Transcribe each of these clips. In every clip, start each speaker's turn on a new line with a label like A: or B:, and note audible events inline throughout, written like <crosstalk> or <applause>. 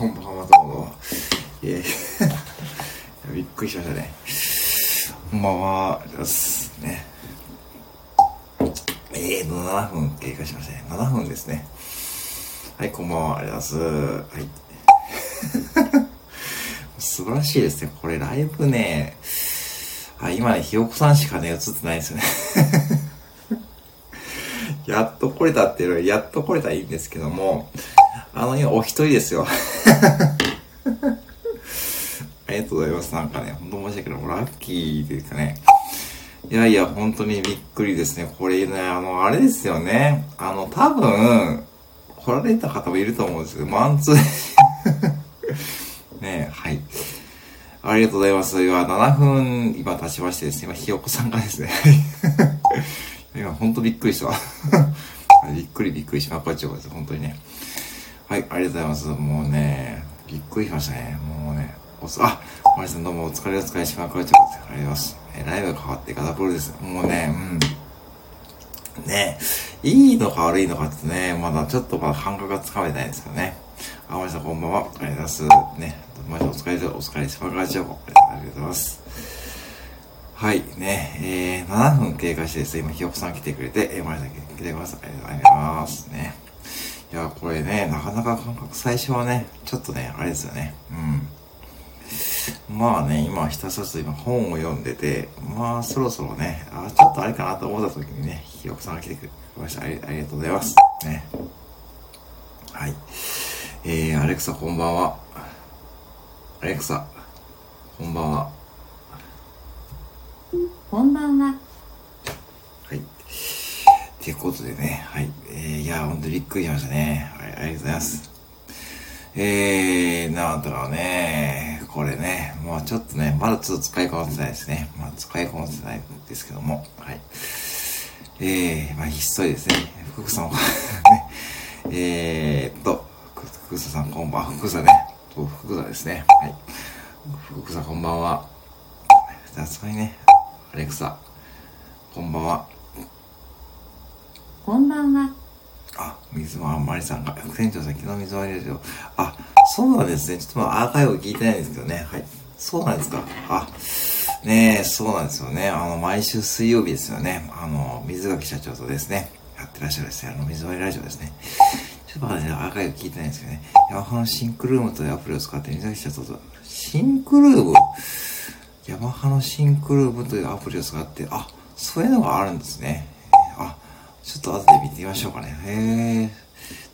A: こんばんは、どうも。え、<laughs> びっくりしましたね。こんばんは、ですね。えーと、7分経過しましたね。7分ですね。はい、こんばんは、ありがとうございます。はい。<laughs> 素晴らしいですね。これ、ライブね、あ、今ね、ひよこさんしかね、映ってないですよね。<laughs> やっと来れたっていうのは、やっと来れたらいいんですけども、あの、今、お一人ですよ。ありがとうございます。なんかね、ほんと申し訳ない。ラッキーというかね。いやいや、本当にびっくりですね。これね、あの、あれですよね。あの、多分、来られた方もいると思うんですけど、マンツー <laughs> ねはい。ありがとうございます。今、7分、今経ちましてですね、今、ひよこさんがですね <laughs> 今、ほんとびっくりした。<laughs> びっくりびっくりしまくっちゃうです。本当にね。はい、ありがとうございます。もうね、びっくりしましたね。もうね、おつ、あ、マリさんどうもお疲れお疲れしまくっちゃうです。ありがとうございます。えライブが変わってガタプルです。もうね、うん。ねいいのか悪いのかってね、まだちょっとまだ感覚がつかめないですけどね。あ、マリさんこんばんは。ありがとうございます。ね、マリさんお疲れでお疲れしまくっちゃ。ありがとうございます。はい、ね、えー、7分経過してですね、今、ひよこさん来てくれて、えー、まりさん来てください。ありがとうございます。ね。いや、これね、なかなか感覚、最初はね、ちょっとね、あれですよね。うん。まあね、今、ひたすらと今本を読んでて、まあ、そろそろね、あ、ちょっとあれかなと思った時にね、ひよこさんが来てくれました。ありありがとうございます。ね。はい。えー、アレクサこんばんは。アレクサ、こんばんは。
B: こんばんは。
A: はい。ってことでね、はい。えー、いや、ほんとびっくりしましたね。はい、ありがとうございます。えー、なんだろうね。これね、まあちょっとね、まだちょっと使いこなせないですね。まあ使いこなせないんですけども、はい。えー、まあひっそりですね。福さんは <laughs> ね、えーっと、福さんこんばんは。福佐ね。福佐ですね。はい。福佐こんばんは。さすがにね、アレクサ、こんばんは。
B: こんばんは。
A: あ、水間まりさんが、副店長さん、昨日水回りですよ。あ、そうなんですね。ちょっとまあアーカイブ聞いてないんですけどね。はい。そうなんですか。あ、ねえ、そうなんですよね。あの、毎週水曜日ですよね。あの、水垣社長とですね、やってらっしゃるですね。あの、水回りラジオですね。ちょっとまだね、アーカイブ聞いてないんですけどね。ヤマハのシンクルームというアプリを使って水垣社長と、シンクルーム？ヤマハのシンクルームというアプリを使って、あ、そういうのがあるんですね。ちょっと後で見てみましょうかね。へえ。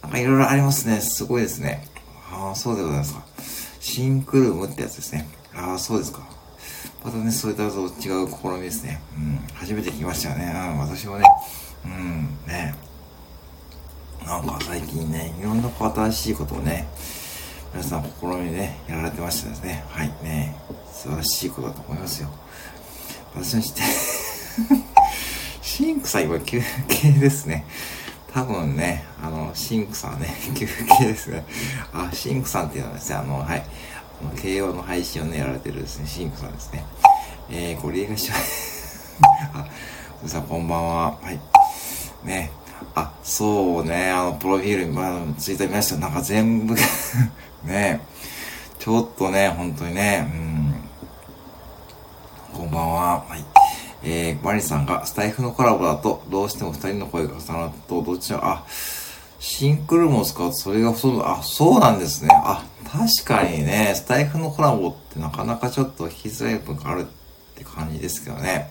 A: なんかいろいろありますね。すごいですね。ああ、そうでございますか。シンクルームってやつですね。ああ、そうですか。またね、それと違う試みですね。うん。初めて聞きましたよね。うん、私もね。うん、ね。なんか最近ね、いろんな新しいことをね、皆さん試みね、やられてましたですね。はいね。素晴らしいことだと思いますよ。私の知ってシンクさん今休憩ですね。多分ね、あの、シンクさんね、<laughs> 休憩ですね。あ、シンクさんっていうのはですね、あの、はい。あの慶応の配信をね、やられてるですね、シンクさんですね。えー、ご利用しま、<laughs> あ、うさんこんばんは。はい。ね。あ、そうね、あの、プロフィール、まあ、ツイッター見ました。なんか全部 <laughs> ねちょっとね、本当にね、うん。こんばんは。はい。えー、マリさんが、スタイフのコラボだと、どうしても二人の声が重なると、どっちも、あ、シンクルも使うと、それがそう、あ、そうなんですね。あ、確かにね、スタイフのコラボってなかなかちょっと弾きづらい部分があるって感じですけどね。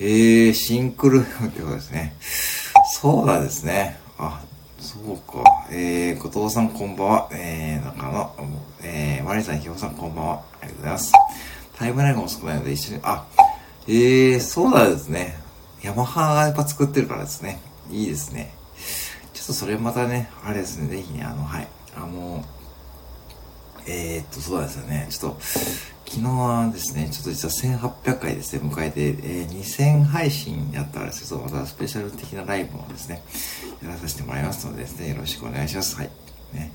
A: えー、シンクルってことですね。そうなんですね。あ、そうか。えー、後藤さんこんばんは。えー、中野、えー、マリさん、ひよさんこんばんは。ありがとうございます。タイムラインが遅くないので一緒に、あ、えー、そうなんですね。ヤマハがやっぱ作ってるからですね。いいですね。ちょっとそれまたね、あれですね、ぜひね、あの、はい。あの、えー、っと、そうですよね。ちょっと、昨日はですね、ちょっと実は1800回ですね、迎えて、えー、2000配信やったらですけど、またスペシャル的なライブをですね、やらさせてもらいますのでですね、よろしくお願いします。はい。ね。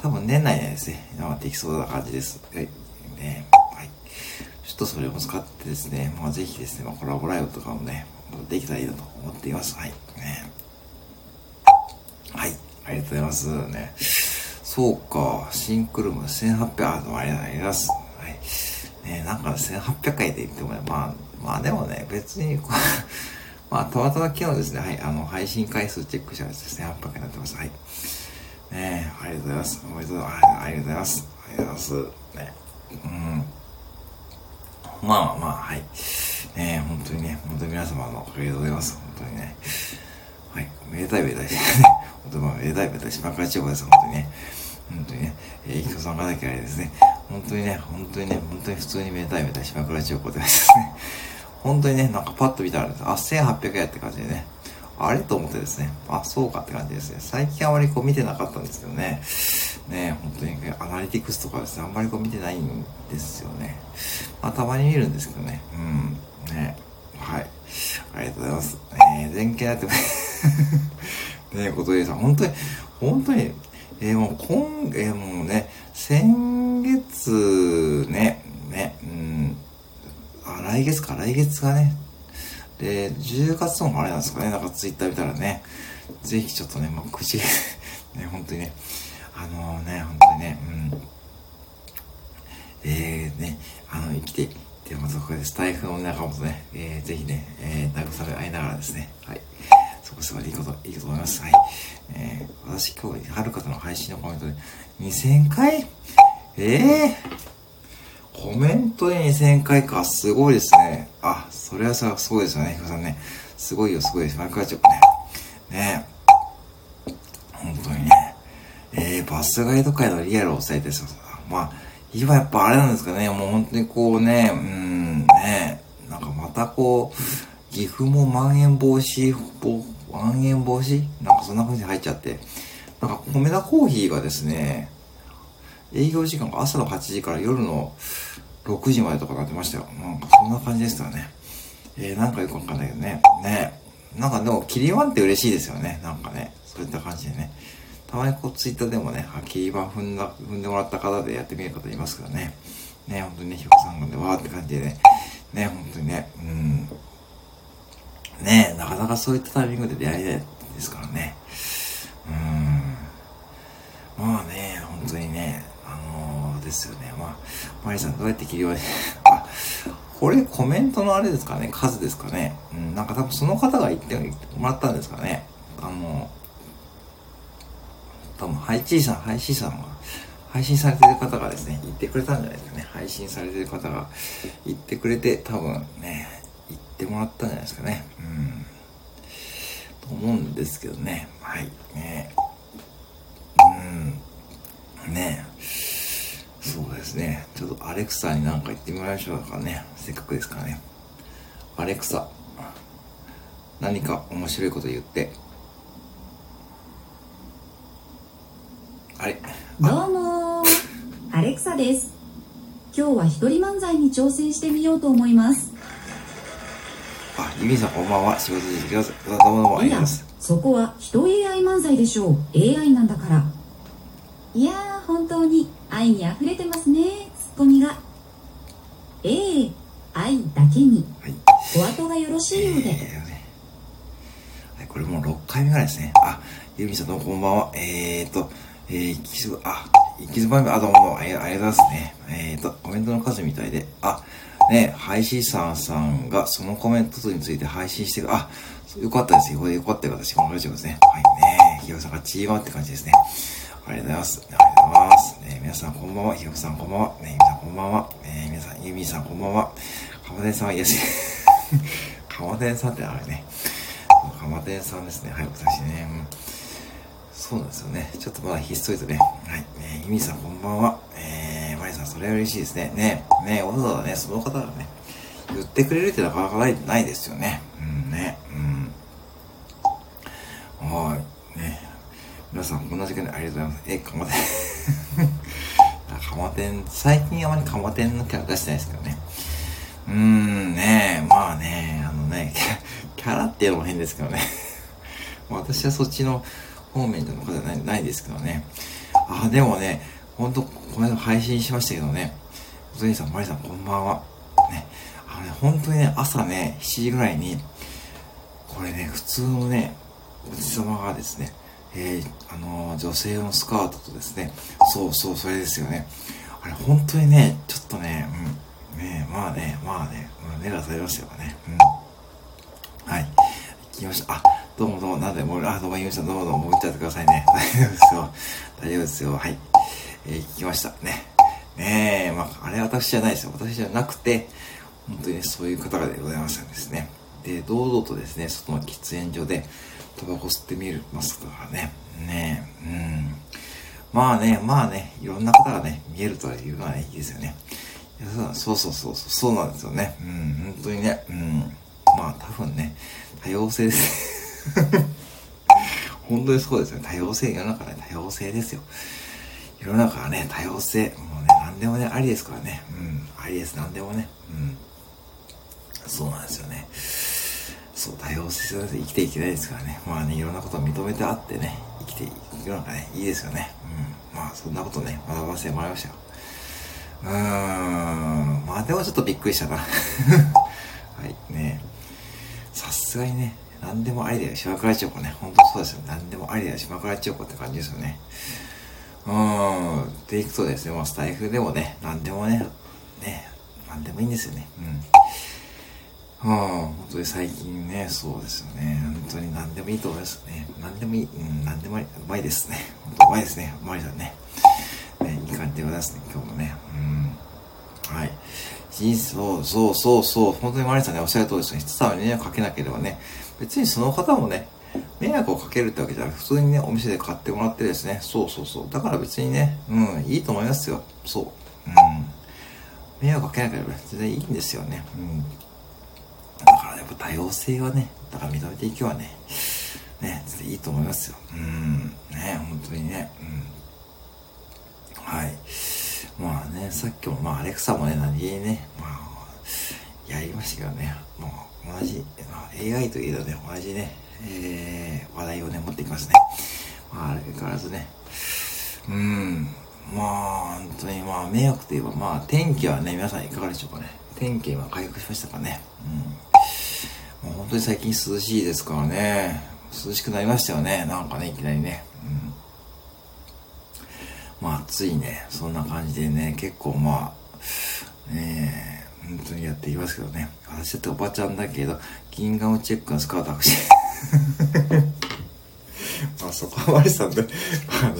A: 多分年内にはですね、できそうな感じです。はい。ね。ょっとそれを使ってですね、まあぜひですね、まあコラボライブとかもね、できたらいいなと思っています。はい。ね。はい。ありがとうございます。ね。そうか。シンクルーム1800、あ、ありがとうございます。はい。ねなんか1800回で言ってもね、まあ、まあでもね、別に、<laughs> まあ、たまたま昨日ですね、はい、あの、配信回数チェックしたらですね、800回になってます。はい。ねありがとうございます。おめでとう、ありがとうございます。ありがとうございます。ねうん。まあまあ、はい。ね本当にね、本当に皆様のおかげでございます。本当にね。はい。めでたいめでたいですね。<laughs> 本当にめでたいめでたいし、ばっかり地方です。本当にね。本当にね、えー、人さんがだけあれですね。本当にね、本当にね、本当に普通にめでたいめでたいし、ばっかり地方でですね。本当にね、なんかパッと見たら、あ、1800円って感じでね。あれ？と思ってですね。あ、そうかって感じですね。最近あまりこう見てなかったんですけどね。ね本当にアナリティクスとかですね、あんまりこう見てないんですよね。まあ、たまに見るんですけどね。うん。ね。はい。ありがとうございます。えー、前傾だって <laughs> ね、ことでさん、本当に、本当に、えー、もう今、えー、もうね、先月、ね、ね、うん、あ、来月か、来月がね、で、10月もあれなんですかね、なんかツイッター見たらね、ぜひちょっとね、もう口、<laughs> ね、本当にね、あのー、ね、本当にね、うん、えー、ね、あの、生きて、で、まずここでスタイフの仲間とね、えー、ぜひね、えー、慰め合いながらですね、はい。そこそこでいいこと、いいこと思います。はい。えー、私今日、はるかとの配信のコメントで、2000回？ええー、コメントで2000回か、すごいですね。あ、それはさ、すごいですよね、ひこさんね。すごいよ、すごいです。毎回ちょっとね。ね本当にね。えー、バスガイド界のリアルを伝えてさ、まあ、今やっぱあれなんですかね、もう本当にこうね、うん、ね、なんかまたこう、岐阜もまん延防止、まん延防止？なんかそんな感じに入っちゃって、なんか米田コーヒーがですね、営業時間が朝の8時から夜の6時までとかなってましたよ。なんかそんな感じでしたよね。えー、なんかよくわかんないけどね。ね。なんかでも、切りワンって嬉しいですよね。なんかね。そういった感じでね。たまにこうツイッターでもね、キーバー踏んだ、踏んでもらった方でやってみる方いますけどね。ね、本当にね、ひろさんがね、わーって感じでね、ね、本当にね、うん。ね、なかなかそういったタイミングで出会いないですからね。うん。まあね、本当にね、あのー、ですよね。まあ、マリさんどうやって切り割り、<laughs> あ、これコメントのあれですかね、数ですかね？うん、なんか多分その方が言ってもらったんですかね？あの多分、ハイチーさん、ハイチーさんが、配信されてる方がですね、言ってくれたんじゃないですかね？配信されてる方が言ってくれて、多分ね、言ってもらったんじゃないですかね？うん。と思うんですけどね。はい。ねうん。ねですね。ちょっとアレクサになんか言ってみましょうかね。せっかくですからね。アレクサ。何か面白いこと言って。はい。
B: どうもアレクサです。今日は一人漫才に挑戦してみようと思います。
A: あ、ユミさんこんばんは。仕事できます。どうもどうもありがとうございます。
B: そこは人 AI 漫才でしょう。AI なんだから。いやー、本当に愛に溢れてますね。ツッコミが。ええ愛だけに。はい。お後がよろしいようで。
A: えー、これもう6回目ぐらいですね。あ、ユミさんどうもこんばんは。えーと、えー、行きず、あ、行きずばめ、あ、どうも、ありがとうございますね。えーと、コメントの数みたいで、あ、ね、配信さんさんがそのコメントについて配信してる、あ、よかったですよ。これよかったよ、私、このラジオですね。はいね、ひよさんがチーマーって感じですね。ありがとうございます。ありがとうございます。皆さんこんばんは。ひよさんこんばんは。ね、皆さんこんばんは。ね、皆さん、ゆみさんこんばんは。かまでんさんは癒しい。<laughs> かまでんさんってあれね。かまでんさんですね。はい、私ね。うんそうなんですよね。ちょっとまだひっそりとね。はい。えー、ゆみさんこんばんは。えー、まりさんそれは嬉しいですね。ねねわざわざね、その方がね、言ってくれるってなかなかないないですよね。うんね。うん。はい。ね皆さんこんな時間でありがとうございます。え、かまてん。かまてん、最近あまりかまてんのキャラ出してないですけどね。うーん、ねまあね、あのね、<laughs> キャラっていうのも変ですけどね。<laughs> 私はそっちの、方面での方じゃないないですけどね。あ、でもね、ほんと、この間配信しましたけどね、おとさん、まりさん、こんばんは。ね、あのね、本当にね、朝ね、7時ぐらいに、これね、普通のね、おじさまがですね、えー、あの女性のスカートとですね、そうそう、それですよね。あれ、本当にね、ちょっとね、うん、ねまあね、まあね、うん、目がされましたよね。うん。はい。聞きました。あ、どうもどうも、なんで、もう、あ、どうも言いました。どうもどうも、もう言っちゃってくださいね。<laughs> 大丈夫ですよ。大丈夫ですよ。はい。えー、聞きました。ね。ねえ、まあ、あれ私じゃないですよ。私じゃなくて、本当にそういう方がでございましたんですね。で、堂々とですね、外の喫煙所で、タバコ吸ってみるますからね。ねえ、うん。まあね、まあね、いろんな方がね、見えるというのはね、いいですよね。そうそうそうそう、そうなんですよね。うん、本当にね、うん。まあ多分ね、多様性です <laughs> 本当にそうですね。多様性、世の中ね、多様性ですよ。世の中はね、多様性。もうね、何でもね、ありですからね。うん、ありです、何でもね。うん。そうなんですよね。そう、多様性で生きていけないですからね。まあね、いろんなことを認めてあってね、生きていくのがね、いいですよね。まあ、そんなことね、学ばせてもらいましたよ。うーん。まあ、でもちょっとびっくりしたな。<laughs> はい、ねさすがにね、何でもありだよ。島倉千代子ね。ほんとそうですよ。何でもありだよ。島倉千代子って感じですよね。うーん。でいくとですね、まあ、スタイフでもね、何でもね、ね、何でもいいんですよね。うん。はあ、本当に最近ね、そうですよね。本当に何でもいいと思いますね。何でもいい、うん、何でもいい、うまいですね。本当うまいですね。うまいだね。ね、いい感じでございますね、今日もね。うん。はい。そう、そう、そう、そう、本当にマリさんね、おっしゃる通りですね。人様に迷惑かけなければね、別にその方もね、迷惑をかけるってわけじゃなく普通にね、お店で買ってもらってですね、そうそうそう。だから別にね、うん、いいと思いますよ。そう。うん。迷惑かけなければ全然いいんですよね。うん。だからやっぱ多様性はね、だから認めていけばね、ね、いいと思いますよ。うん、ね、本当にね、うん。はい。まあね、さっきも、まあ、アレクサもね、何気にね、まあ、やりましたけどね、もう、同じ、まあ、AI といえばね、同じね、えー、話題をね、持ってきますね。まあ、相変わらずね、うん、まあ、本当に、まあ、迷惑といえば、まあ、天気はね、皆さんいかがでしょうかね。天気は回復しましたかね。うん。本当に最近涼しいですからね。涼しくなりましたよね。なんかね、いきなりね。うん。まあ、暑いね。そんな感じでね、結構まあ、ねえ、本当にやっていますけどね。私だっておばちゃんだけど、ギンガムチェックのスカート履くし。<laughs> まあそこはマリさんね、あの、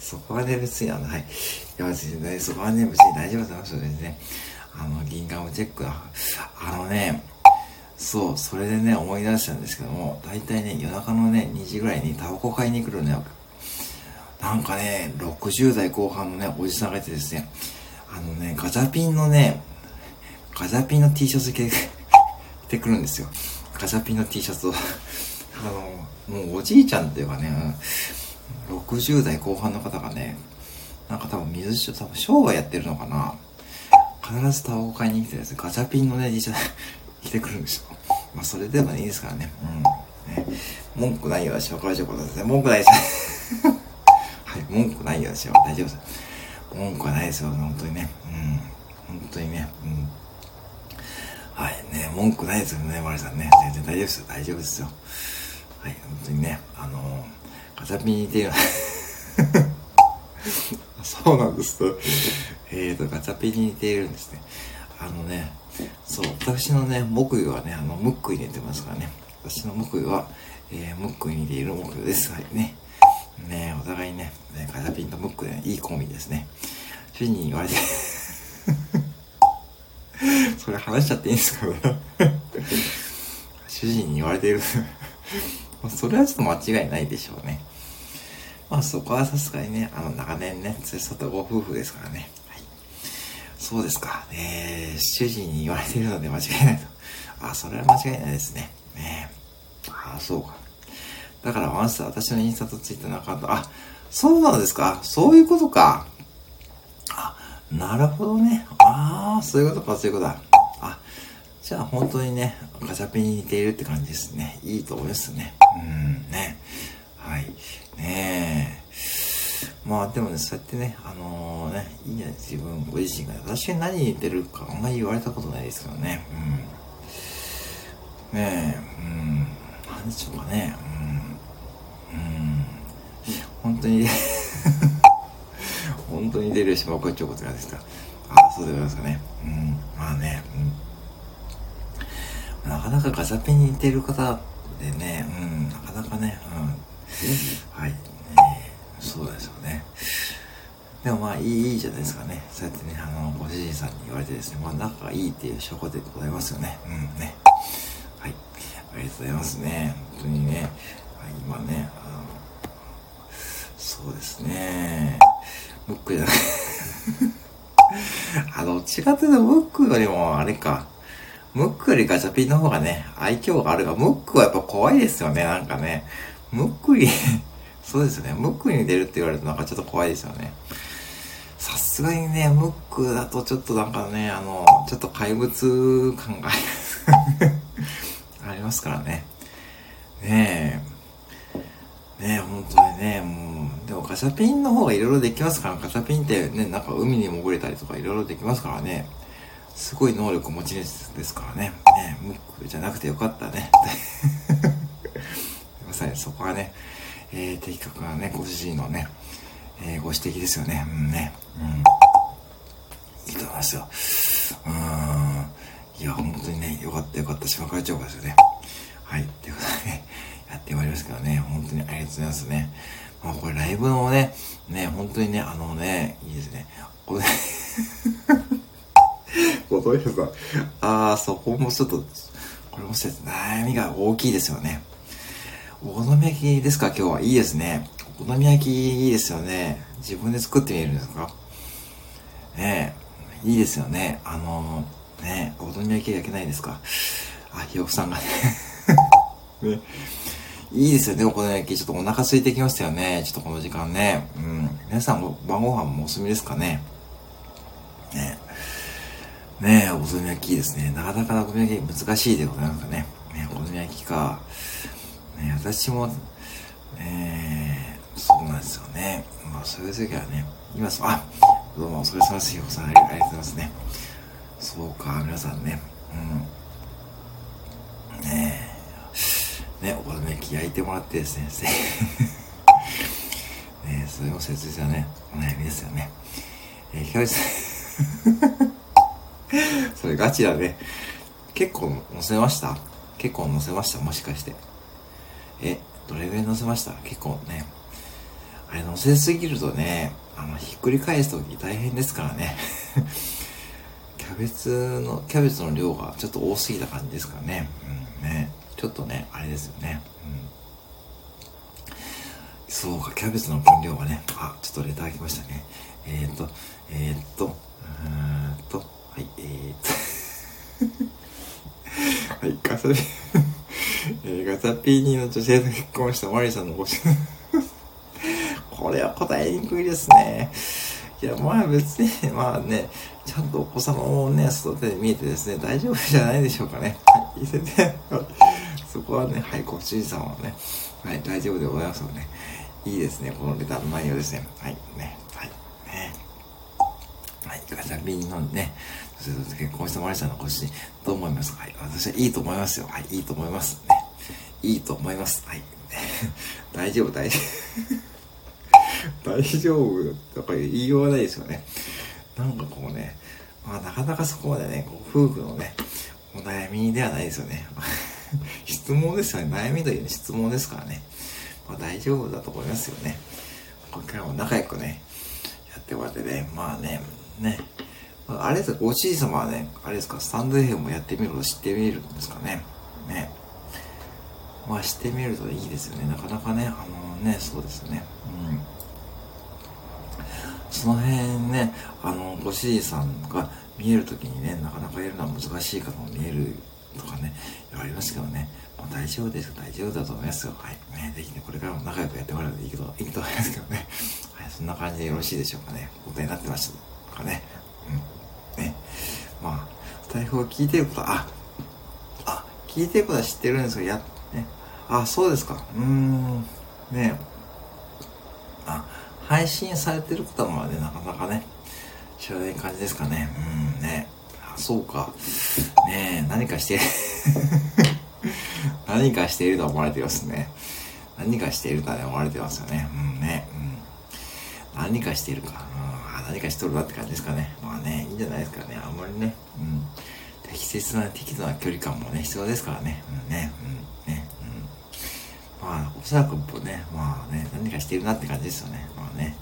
A: そこはね別にあの、はい。いや別に、そこはね別に大丈夫だと思いますよね。あの、ギンガムチェックだ。あのね、そう、それでね、思い出したんですけども、大体ね、夜中のね、2時ぐらいにタバコ買いに来るね、なんかね、60代後半のね、おじさんがいてですね、あのね、ガチャピンのね、ガチャピンの T シャツ着て <laughs> 着てくるんですよ。ガチャピンの T シャツを。あの、もうおじいちゃんっていうかね、60代後半の方がね、なんか多分水商、多分商売やってるのかな。必ずタバコ買いに来てですね、ガチャピンのね、じゃ来てくるんですよ。まあ、それでもいいですからね。うん。ね、文句ないよ、私は。これ以上ことです。文句ないですよ。<laughs> はい、文句ないよ、私は。大丈夫です。文句はないですよ、本当にね。うん。本当にね。うん。はい、ね、文句ないですよね、マリさんね。全然大丈夫ですよ。大丈夫ですよ。はい、本当にね、あのー、ガチャピンっていうのは <laughs> そうなんです。えーと、ガチャピンに似ているんですね。あのね、そう、私のね、木魚はね、あの、ムックに似てますからね。私の木魚は、えー、ムックに似ている木魚です。はいね。ねお互いね、ねガチャピンとムックで、ね、いいコンビですね。主人に言われて <laughs> それ話しちゃっていいんですか？<laughs> 主人に言われている <laughs> それはちょっと間違いないでしょうね。まあそこはさすがにね、あの長年ね、連れ添ったご夫婦ですからね。そうですか。えー、主人に言われているので間違いないと。あ、それは間違いないですね。ねあ、そうか。だからワンス私のインスタとツイッターのアカウント、あ、そうなんですかそういうことか。あ、なるほどね。ああ、そういうことか、そういうことだ。あ、じゃあ本当にね、ガチャピンに似ているって感じですね。いいと思いますね。うん、ね。はい。ねえ。まあでもね、そうやってね、あのー、ね、いいね、自分、ご自身が、私に何に似てるかあんまり言われたことないですからね。うん。ねえ、うん。何でしょうかね。うん。うん。本当に <laughs> 本当に出る島岡彫刻なんですか。あ、そうでございますかね。うん、まあね、うん。なかなかガチャピンに似てる方でね、うん、なかなかね、うん。はい、ね、そうですよね。でもまあいいじゃないですかね。そうやってね、あの、ご主人さんに言われてですね、まあ仲がいいっていう証拠でございますよね。うんね。はい。ありがとうございますね。本当にね。はい、今ね、あの、そうですね。ムックじゃない。<laughs> あ、どっちかというと、ムックよりも、あれか。ムックよりガチャピンの方がね、愛嬌があるが、ムックはやっぱ怖いですよね、なんかね。ムックにそうですね。ムックに出るって言われるとなんかちょっと怖いですよね。さすがにね、ムックだとちょっとなんかね、あの、ちょっと怪物感が <laughs> ありますからね。ねえ。ねえ、本当にね、もう、でもガチャピンの方がいろいろできますから、ガチャピンってね、なんか海に潜れたりとかいろいろできますからね。すごい能力持ち主ですからね。ねムックじゃなくてよかったね。<laughs> すいません、そこはね、えー、的確なね、ご主人のね、えー、ご指摘ですよね。うんね。うん。いいと思いますよ。うん。いや、本当にね、よかったよかった。島会長がですよね。はい。ということでね、やってまいりますけどね、本当にありがとうございますね。まあ、これライブのね、ね、本当にね、あのね、いいですね。これ、小峠さん、ああ、そこもちょっと、これもちょっと悩みが大きいですよね。お好み焼きですか？今日はいいですね。お好み焼きいいですよね。自分で作ってみるんですか？ねえ、いいですよね。あのー、ねお好み焼き焼けないですか？あ、ひよこさんがね <laughs> ね。いいですよね、お好み焼き。ちょっとお腹空いてきましたよね。ちょっとこの時間ね。うん。皆さんも、晩ご飯もお済みですかね？ねえねえ、お好み焼きいいですね。なかなかお好み焼き難しいでございますかね。ねお好み焼きか。ね私も、ねそうなんですよね。まあ、そういう時はね、今そ、あ、どうもお疲れ様です。ひよこさん、ありがとうございますね。そうか、皆さんね。うん。ねえ。ね、お好み焼き焼いてもらってですね。<laughs> ねそれも切実なね、お悩みですよね。えー、キャベツ、<laughs> それガチだね。結構載せました？結構載せました？もしかして。え、どれぐらい載せました？結構ね。あれ載せすぎるとね、あの、ひっくり返すとき大変ですからね。<laughs> キャベツの、キャベツの量がちょっと多すぎた感じですからね。うんね。ちょっとね、あれですよね。うん。そうか、キャベツの分量がね、あ、ちょっとレター来ましたね。えー、っと、えー、っと、うーんと、はい、えー、っと、<laughs> はい、ガサリ、えー、ガチャピーニの女性と結婚したマリさんのご質 <laughs> これは答えにくいですね。いや、まあ別に、まあね、ちゃんとお子様をね、育てて見えてですね、大丈夫じゃないでしょうかね。はい、いいですね。そこはね、はい、ご主人様はね、はい、大丈夫でございますよね。いいですね、このレターの内容です。ね、はい、ね。はい、ガチャピンのね、それと結婚したマリさんのご主人、どう思います？かはい、私はいいと思いますよ。はい、いいと思います。ね。いいと思います。はい。<laughs> 大丈夫、大丈夫。<laughs> 大丈夫とか言いようがないですよね。なんかこうね、まあなかなかそこまでね、こう夫婦のね、お悩みではないですよね。<laughs> 質問ですよね。悩みという質問ですからね。まあ大丈夫だと思いますよね。これからも仲良くね、やってもらってね、まあね、ね。あれですか、おじい様はね、あれですか、スタンド FM もやってみると知ってみるんですかね。ね。まあしてみるといいですよね。なかなかね、あのね、そうですね。うん。その辺ね、あの、ご主人さんが見えるときにね、なかなかやるのは難しい方も見えるとかね、ありますけどね、もう大丈夫です、大丈夫だと思いますよ。はい。ね、ぜひね、これからも仲良くやってもらうといいけど、いいと思いますけどね。はい、そんな感じでよろしいでしょうかね。答えになってましたかね。うん。ね。まあ、台風を聞いてることは、あ、あ、聞いてることは知ってるんですが、や、ね。あ、そうですか。うーん。ねあ、配信されてる方もね、なかなかね、知らない感じですかね。うんね。あ、そうか。ねえ、何かして <laughs> 何かしていると思われてますね。何かしているとは思われてますよね。うんね。うん何かしているか。うん、何かしとるなって感じですかね。まあね、いいんじゃないですかね。あんまりね、うん。適切な、適度な距離感もね、必要ですからね。うんね、うん、ね、うん。まあ、おそらくね、まあね、何かしてるなって感じですよね。まあね。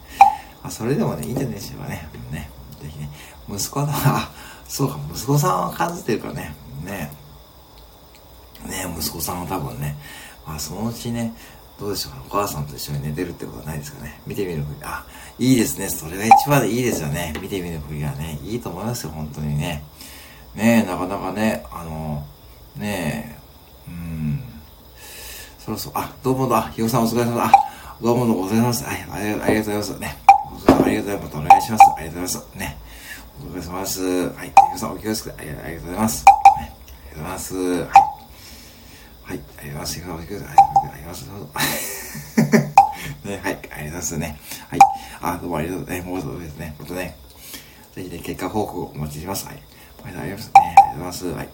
A: まあ、それでもね、いいんじゃないでしょうかね。うん、ね。ぜひね、息子は、<laughs> あ、そうか、息子さんは感じてるからね。ね。ね、息子さんは多分ね、まあ、そのうちね、どうでしょうお母さんと一緒に寝てるってことはないですかね。見てみるふり。あ、いいですね。それが一番いいですよね。見てみるふりがね、いいと思いますよ、本当にね。ねえ、なかなかね、あの、ねえ、うん。そろそろ、あ、どうもだ、ひよさんお疲れ様だ。どうもお疲れ様です。はい、ありがとうございます。ね。ありがとうございます。お願いします。ありがとうございます。ね。お疲れ様です。はい、ひよさんお気をつけて、ありがとうございます。ね、ありがとうございます。はい。はい、ありがとうございます。ありがとうございます。ね、はい、ありがとうございますね。はい。あ、どうもありがとうございます。もうですね。ほんとね。ぜひね、結果報告をお待ちします。はい。ありがとうございますね。ありがとうございます。はい。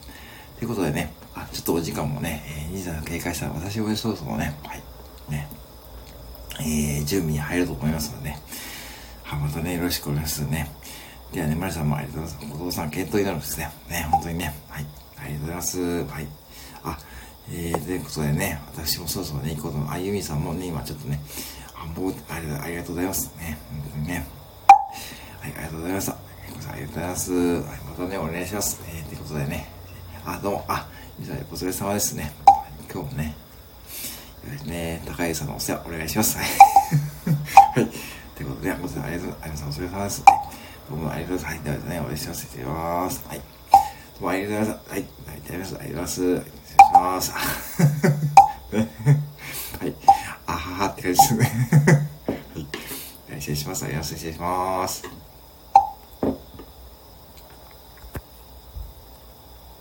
A: ということでね、あ、ちょっとお時間もね、えー、2時間経過したら私もそろそろね、はい。ね。えー、準備に入ると思いますのでね。はい、またね、よろしくお願いしますね。ではね、マリさんもありがとうございます。お父さん、検討になるんですね。ね、本当にね。はい。ありがとうございます。はい。えー、ということでね、私もそろそろね、行こうと思う。あゆみさんもね、今ちょっとね、あ、僕、ありありがとうございますね。本当にね。はい、ありがとうございました。ありがとうございます。はい、またね、お願いします。えー、ということでね。あ、どうも、あ、お疲れ様ですね。今日もね、ね、高井さんのお世話お願いします。はい。ということで、ございます。ありがとうございます。お疲れ様です。どうもありがとうございます。はい、ではね、お願いします。いただきます。はい。どうもありがとうございます。はい、いただきます。ありがとうございます。します。<laughs> はい。あははって感じですね。<laughs> はい。失礼します。失礼します。